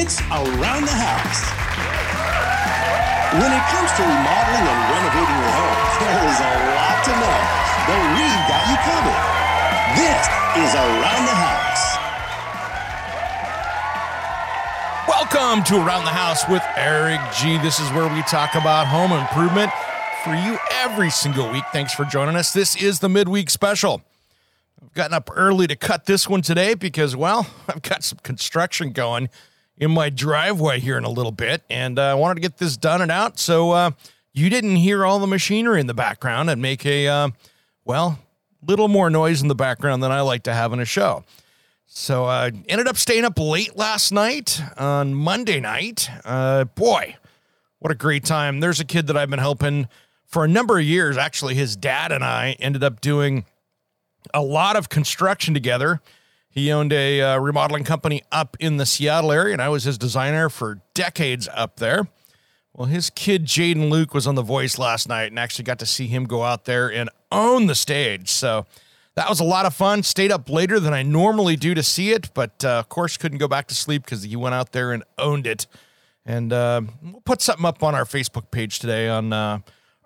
It's Around the House. When it comes to remodeling and renovating your home, there is a lot to know, but we've got you covered. This is Around the House. Welcome to Around the House with Eric G. This is where we talk about home improvement for you every single week. Thanks for joining us. This is the midweek special. I've gotten up early to cut this one today because, well, I've got some construction going in my driveway here in a little bit, and uh, I wanted to get this done and out so uh, you didn't hear all the machinery in the background and make a, uh, well, little more noise in the background than I like to have in a show. So I uh, ended up staying up late last night on Monday night. Uh, boy, what a great time. There's a kid that I've been helping for a number of years. Actually, his dad and I ended up doing a lot of construction together he owned a uh, remodeling company up in the Seattle area, and I was his designer for decades up there. Well, his kid Jaden Luke was on The Voice last night, and actually got to see him go out there and own the stage. So that was a lot of fun. Stayed up later than I normally do to see it, but uh, of course couldn't go back to sleep because he went out there and owned it. And uh, we'll put something up on our Facebook page today on uh,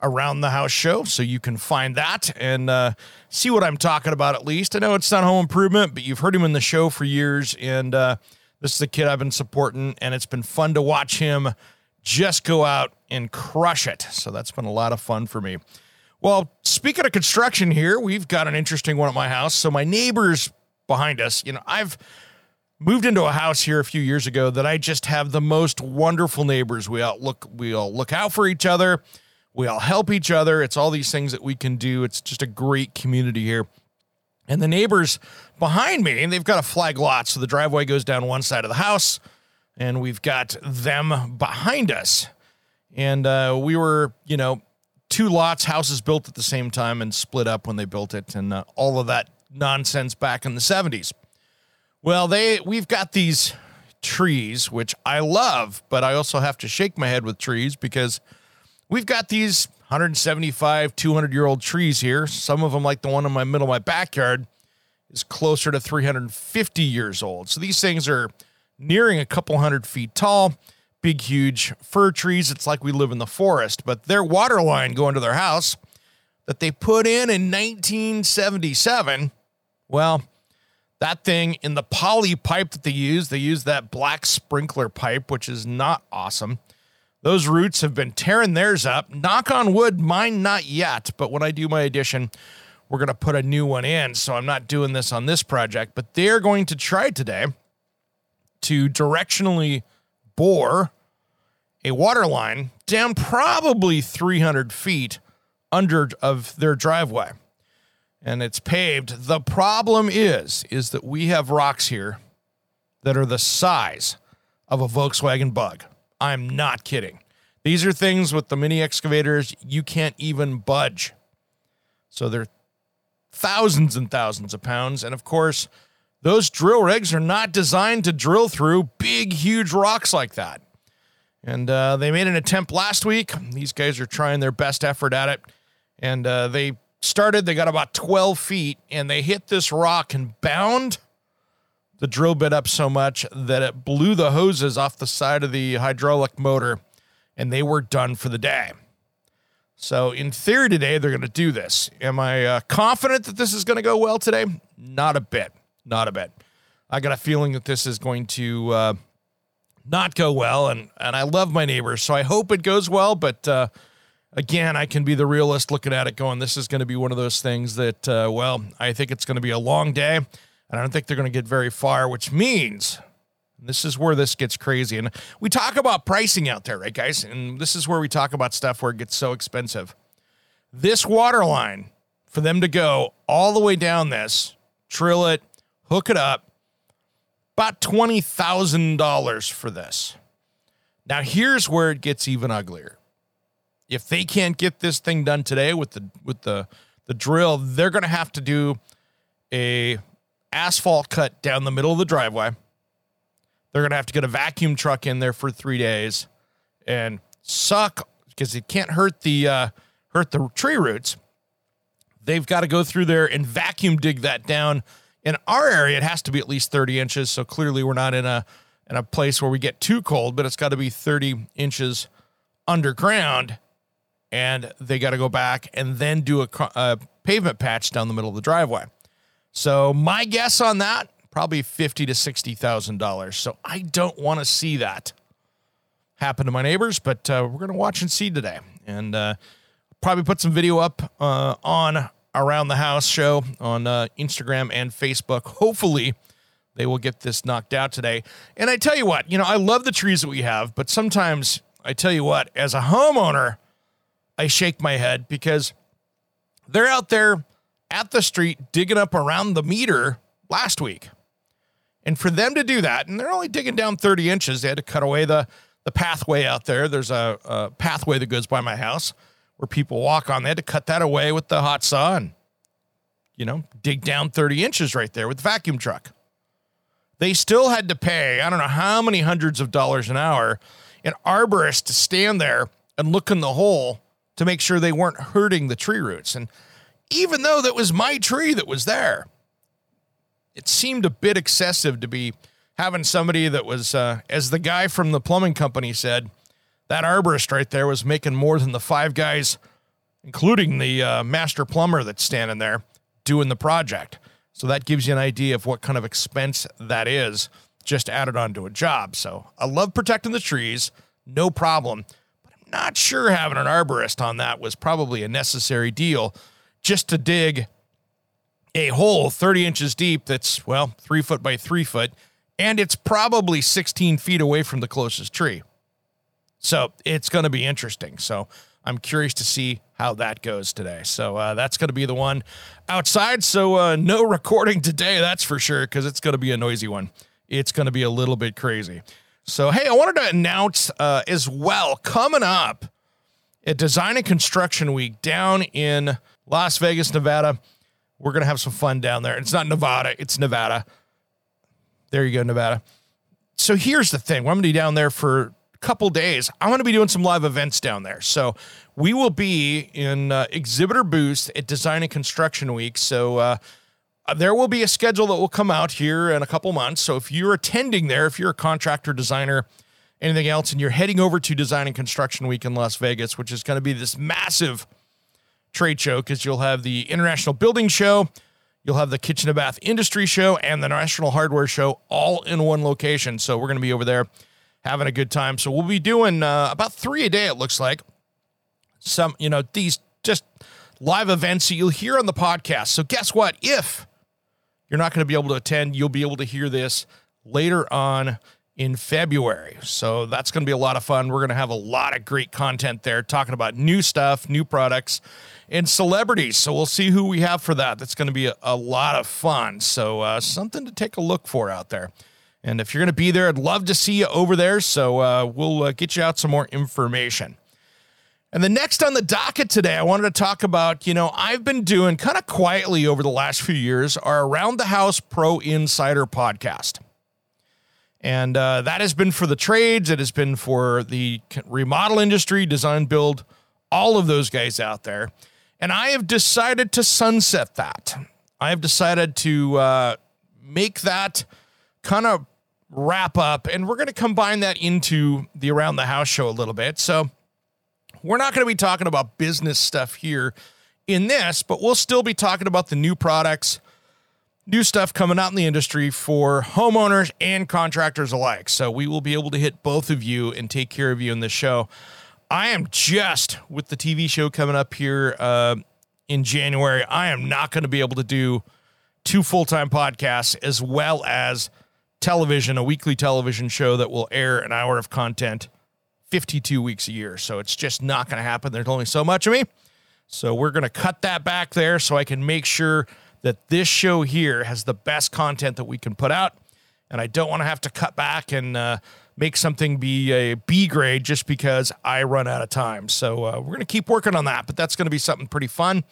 around the house show. So you can find that and uh, see what I'm talking about at least. I know it's not home improvement, but you've heard him in the show for years. And uh, this is the kid I've been supporting, and it's been fun to watch him just go out and crush it. So that's been a lot of fun for me. Well, speaking of construction here, we've got an interesting one at my house. So my neighbors behind us, you know, I've moved into a house here a few years ago that I just have the most wonderful neighbors. We all look we all look out for each other. We all help each other. It's all these things that we can do. It's just a great community here. And the neighbors behind me, they've got a flag lot. So the driveway goes down one side of the house, and we've got them behind us. And uh, we were, you know, two lots, houses built at the same time and split up when they built it, and uh, all of that nonsense back in the 70s. Well, they we've got these trees, which I love, but I also have to shake my head with trees because We've got these 175, 200 year old trees here. Some of them, like the one in my middle of my backyard, is closer to 350 years old. So these things are nearing a couple hundred feet tall, big, huge fir trees. It's like we live in the forest, but their water line going to their house that they put in in 1977, well, that thing in the poly pipe that they use, they use that black sprinkler pipe, which is not awesome. Those roots have been tearing theirs up. Knock on wood, mine not yet, but when I do my addition, we're going to put a new one in. So I'm not doing this on this project, but they're going to try today to directionally bore a water line down probably 300 feet under of their driveway and it's paved the problem is is that we have rocks here that are the size of a volkswagen bug I'm not kidding. These are things with the mini excavators you can't even budge. So they're thousands and thousands of pounds. And of course, those drill rigs are not designed to drill through big, huge rocks like that. And uh, they made an attempt last week. These guys are trying their best effort at it. And uh, they started, they got about 12 feet, and they hit this rock and bound the drill bit up so much that it blew the hoses off the side of the hydraulic motor and they were done for the day. So, in theory, today they're going to do this. Am I uh, confident that this is going to go well today? Not a bit. Not a bit. I got a feeling that this is going to uh, not go well, and and I love my neighbors, so I hope it goes well. But uh, again, I can be the realist looking at it, going, this is going to be one of those things that, uh, well, I think it's going to be a long day. I don't think they're going to get very far, which means This is where this gets crazy. And we talk about pricing out there, right, guys? And this is where we talk about stuff where it gets so expensive. This water line, for them to go all the way down this, drill it, hook it up, about $20,000 for this. Now, here's where it gets even uglier. If they can't get this thing done today with the with the the drill, they're going to have to do a asphalt cut down the middle of the driveway. They're going to have to get a vacuum truck in there for 3 days and suck because it can't hurt the uh, hurt the tree roots. They've got to go through there and vacuum dig that down. In our area, it has to be at least 30 inches. So clearly, we're not in a in a place where we get too cold, but it's got to be 30 inches underground. And they got to go back and then do a, a pavement patch down the middle of the driveway. So my guess on that probably fifty to sixty thousand dollars. So I don't want to see that happen to my neighbors, but uh, we're gonna watch and see today, and uh, probably put some video up uh, on around the house show on uh, Instagram and Facebook. Hopefully, they will get this knocked out today. And I tell you what, you know, I love the trees that we have, but sometimes I tell you what, as a homeowner, I shake my head because they're out there at the street digging up around the meter last week. And for them to do that, and they're only digging down 30 inches, they had to cut away the, the pathway out there. There's a, a pathway that goes by my house where people walk on. They had to cut that away with the hot saw and, you know, dig down 30 inches right there with the vacuum truck. They still had to pay, I don't know how many hundreds of dollars an hour, an arborist to stand there and look in the hole to make sure they weren't hurting the tree roots. And even though that was my tree that was there. It seemed a bit excessive to be having somebody that was, uh, as the guy from the plumbing company said, that arborist right there was making more than the five guys, including the uh, master plumber that's standing there doing the project. So that gives you an idea of what kind of expense that is just added onto a job. So I love protecting the trees, no problem. But I'm not sure having an arborist on that was probably a necessary deal just to dig a hole 30 inches deep that's, well, three foot by three foot, and it's probably 16 feet away from the closest tree. So it's going to be interesting. So I'm curious to see how that goes today. So uh, that's going to be the one outside. So uh, no recording today, that's for sure, because it's going to be a noisy one. It's going to be a little bit crazy. So, hey, I wanted to announce uh, as well coming up at Design and Construction Week down in Las Vegas, Nevada. We're going to have some fun down there. It's not Nevada, it's Nevada. There you go, Nevada. So here's the thing. I'm going to be down there for a couple days. I'm going to be doing some live events down there. So we will be in uh, exhibitor booth at Design and Construction Week. So uh, there will be a schedule that will come out here in a couple months. So if you're attending there, if you're a contractor, designer, anything else, and you're heading over to Design and Construction Week in Las Vegas, which is going to be this massive – trade show because you'll have the International Builders' Show, you'll have the Kitchen and Bath Industry Show, and the National Hardware Show all in one location. So we're going to be over there having a good time. So we'll be doing uh, about three a day, it looks like. Some, you know, these just live events that you'll hear on the podcast. So guess what? If you're not going to be able to attend, you'll be able to hear this later on in February. So that's going to be a lot of fun. We're going to have a lot of great content there talking about new stuff, new products, and celebrities. So we'll see who we have for that. That's going to be a, a lot of fun. So uh, something to take a look for out there. And if you're going to be there, I'd love to see you over there. So uh, we'll uh, get you out some more information. And the next on the docket today, I wanted to talk about, you know, I've been doing kind of quietly over the last few years our Around the House Pro Insider podcast. And uh, that has been for the trades, it has been for the remodel industry, design, build, all of those guys out there. And I have decided to sunset that. I have decided to uh, make that kind of wrap up, and we're going to combine that into the Around the House show a little bit. So we're not going to be talking about business stuff here in this, but we'll still be talking about the new products, new stuff coming out in the industry for homeowners and contractors alike. So we will be able to hit both of you and take care of you in this show. I am just with the TV show coming up here uh, in January. I am not going to be able to do two full time podcasts as well as television, a weekly television show that will air an hour of content 52 weeks a year. So it's just not going to happen. There's only so much of me. So we're going to cut that back there so I can make sure that this show here has the best content that we can put out. And I don't want to have to cut back and uh, make something be a B grade just because I run out of time. So uh, we're going to keep working on that, but that's going to be something pretty fun.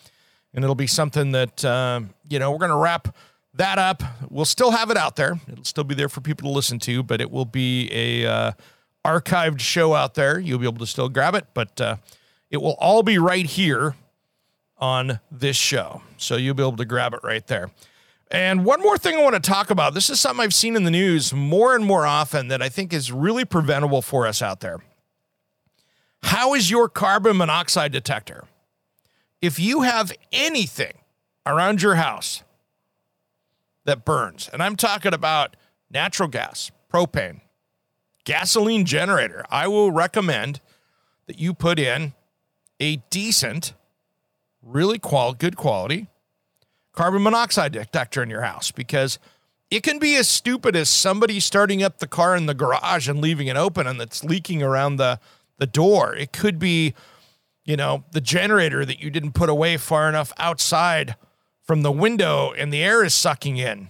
And it'll be something that, uh, you know, we're going to wrap that up. We'll still have it out there. It'll still be there for people to listen to, but it will be a uh, archived show out there. You'll be able to still grab it, but uh, it will all be right here on this show. So you'll be able to grab it right there. And one more thing I want to talk about this is something I've seen in the news more and more often that I think is really preventable for us out there. How is your carbon monoxide detector? If you have anything around your house that burns, and I'm talking about natural gas, propane, gasoline generator, I will recommend that you put in a decent, really qual- good quality carbon monoxide detector in your house because it can be as stupid as somebody starting up the car in the garage and leaving it open and it's leaking around the, the door. It could be, you know, the generator that you didn't put away far enough outside from the window and the air is sucking in.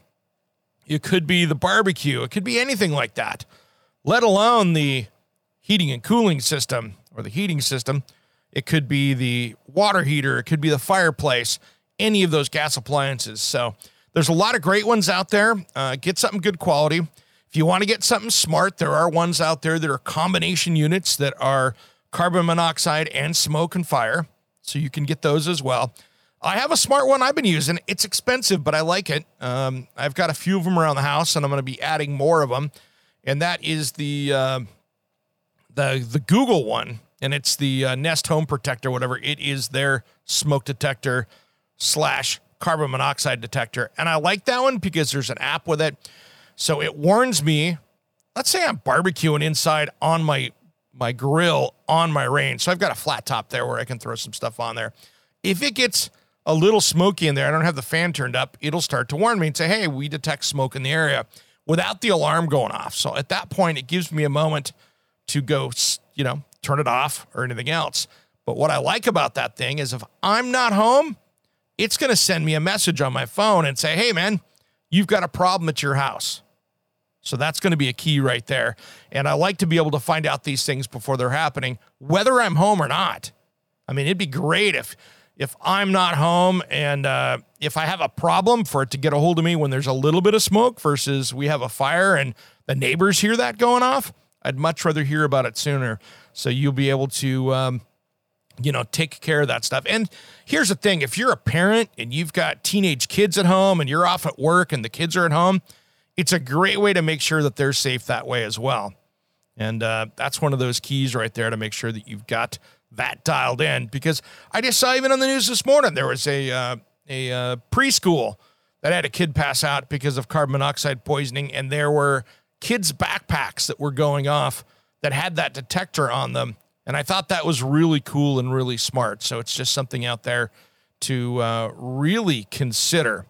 It could be the barbecue. It could be anything like that, let alone the heating and cooling system or the heating system. It could be the water heater. It could be the fireplace any of those gas appliances. So there's a lot of great ones out there. Uh, get something good quality. If you want to get something smart, there are ones out there that are combination units that are carbon monoxide and smoke and fire. So you can get those as well. I have a smart one I've been using. It's expensive, but I like it. Um, I've got a few of them around the house, and I'm going to be adding more of them. And that is the uh, the the Google one, and it's the uh, Nest Home Protector, whatever. It is their smoke detector slash carbon monoxide detector. And I like that one because there's an app with it. So it warns me, let's say I'm barbecuing inside on my my grill on my range. So I've got a flat top there where I can throw some stuff on there. If it gets a little smoky in there, I don't have the fan turned up, it'll start to warn me and say, hey, we detect smoke in the area without the alarm going off. So at that point, it gives me a moment to go, you know, turn it off or anything else. But what I like about that thing is if I'm not home, it's going to send me a message on my phone and say, hey, man, you've got a problem at your house. So that's going to be a key right there. And I like to be able to find out these things before they're happening, whether I'm home or not. I mean, it'd be great if if I'm not home and uh, if I have a problem for it to get a hold of me when there's a little bit of smoke versus we have a fire and the neighbors hear that going off. I'd much rather hear about it sooner. So you'll be able to um, you know, take care of that stuff. And here's the thing if you're a parent and you've got teenage kids at home and you're off at work and the kids are at home, it's a great way to make sure that they're safe that way as well. And uh, that's one of those keys right there to make sure that you've got that dialed in. Because I just saw even on the news this morning there was a uh, a uh, preschool that had a kid pass out because of carbon monoxide poisoning, and there were kids' backpacks that were going off that had that detector on them and I thought that was really cool and really smart. So it's just something out there to uh, really consider.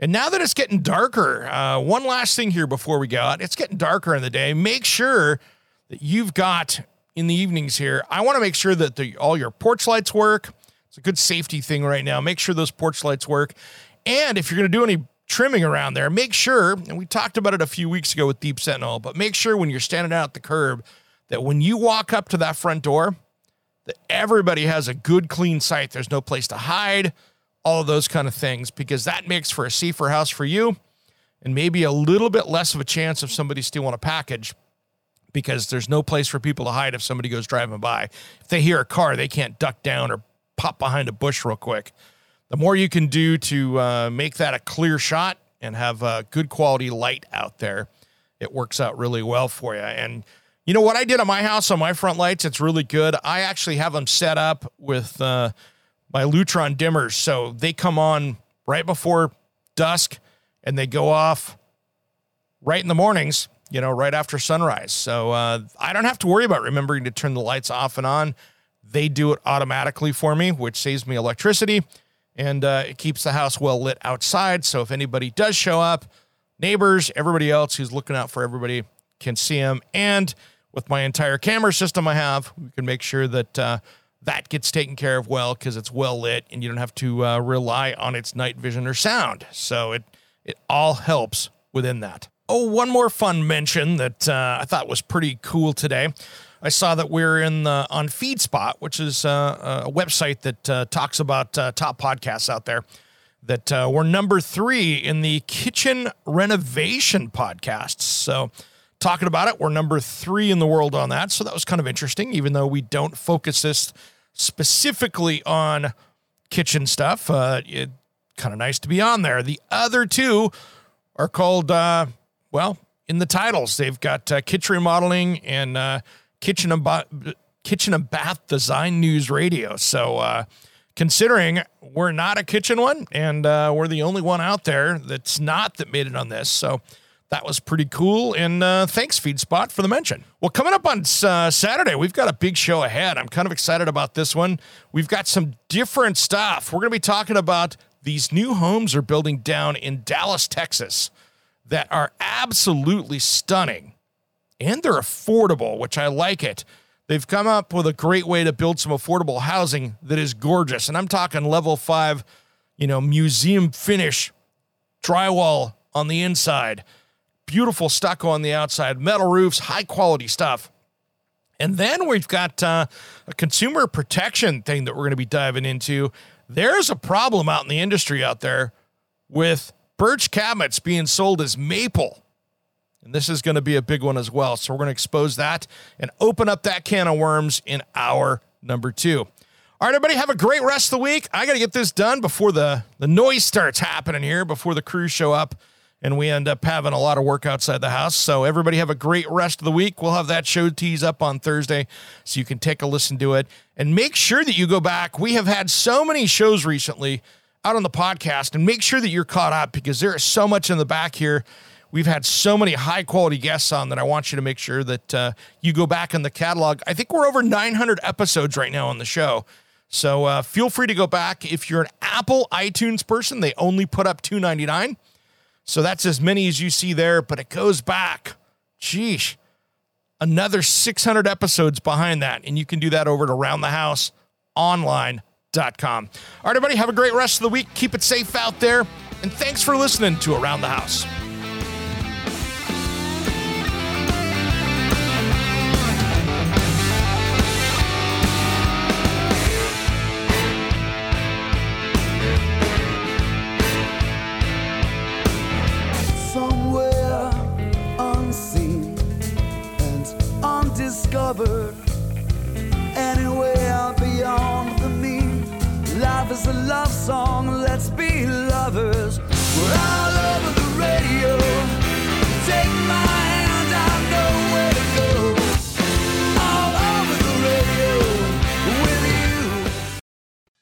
And now that it's getting darker, uh, one last thing here before we go out. It's getting darker in the day. Make sure that you've got in the evenings here. I want to make sure that the, all your porch lights work. It's a good safety thing right now. Make sure those porch lights work. And if you're going to do any trimming around there, make sure, and we talked about it a few weeks ago with Deep Sentinel, but make sure when you're standing out at the curb that when you walk up to that front door, that everybody has a good, clean sight. There's no place to hide, all of those kind of things, because that makes for a safer house for you and maybe a little bit less of a chance of somebody stealing a package because there's no place for people to hide if somebody goes driving by. If they hear a car, they can't duck down or pop behind a bush real quick. The more you can do to uh, make that a clear shot and have good quality light out there, it works out really well for you. And you know what I did on my house on my front lights? It's really good. I actually have them set up with uh, my Lutron dimmers, so they come on right before dusk and they go off right in the mornings. You know, right after sunrise. So uh, I don't have to worry about remembering to turn the lights off and on. They do it automatically for me, which saves me electricity and uh, it keeps the house well lit outside. So if anybody does show up, neighbors, everybody else who's looking out for everybody can see them. And with my entire camera system I have, we can make sure that uh, that gets taken care of well because it's well lit and you don't have to uh, rely on its night vision or sound. So it it all helps within that. Oh, one more fun mention that uh, I thought was pretty cool today. I saw that we're in the on FeedSpot, which is uh, a website that uh, talks about uh, top podcasts out there. That uh, we're number three in the kitchen renovation podcasts. So, talking about it, we're number three in the world on that. So that was kind of interesting, even though we don't focus this specifically on kitchen stuff. Uh, it kind of nice to be on there. The other two are called, uh, well, in the titles, they've got uh, kitchen remodeling and uh, kitchen and ba- kitchen and bath design news radio. So, uh, considering we're not a kitchen one and uh, we're the only one out there that's not that made it on this, so that was pretty cool. And uh, thanks, FeedSpot, for the mention. Well, coming up on uh, Saturday, we've got a big show ahead. I'm kind of excited about this one. We've got some different stuff. We're going to be talking about these new homes are building down in Dallas, Texas, that are absolutely stunning and they're affordable, which I like it. They've come up with a great way to build some affordable housing that is gorgeous. And I'm talking level five, you know, museum finish drywall on the inside beautiful stucco on the outside, metal roofs, high quality stuff. And then we've got uh, a consumer protection thing that we're going to be diving into. There's a problem out in the industry out there with birch cabinets being sold as maple. And this is going to be a big one as well. So we're going to expose that and open up that can of worms in hour number two. All right, everybody, have a great rest of the week. I got to get this done before the, the noise starts happening here, before the crews show up and we end up having a lot of work outside the house. So everybody have a great rest of the week. We'll have that show tease up on Thursday so you can take a listen to it and make sure that you go back. We have had so many shows recently out on the podcast and make sure that you're caught up because there is so much in the back here. We've had so many high quality guests on that I want you to make sure that uh, you go back in the catalog. I think we're over 900 episodes right now on the show. So uh, feel free to go back. If you're an Apple iTunes person, they only put up 299. So that's as many as you see there, but it goes back. Sheesh. Another 600 episodes behind that. And you can do that over at aroundthehouseonline.com. All right, everybody, have a great rest of the week. Keep it safe out there. And thanks for listening to Around the House. Love song, let's be lovers. We're all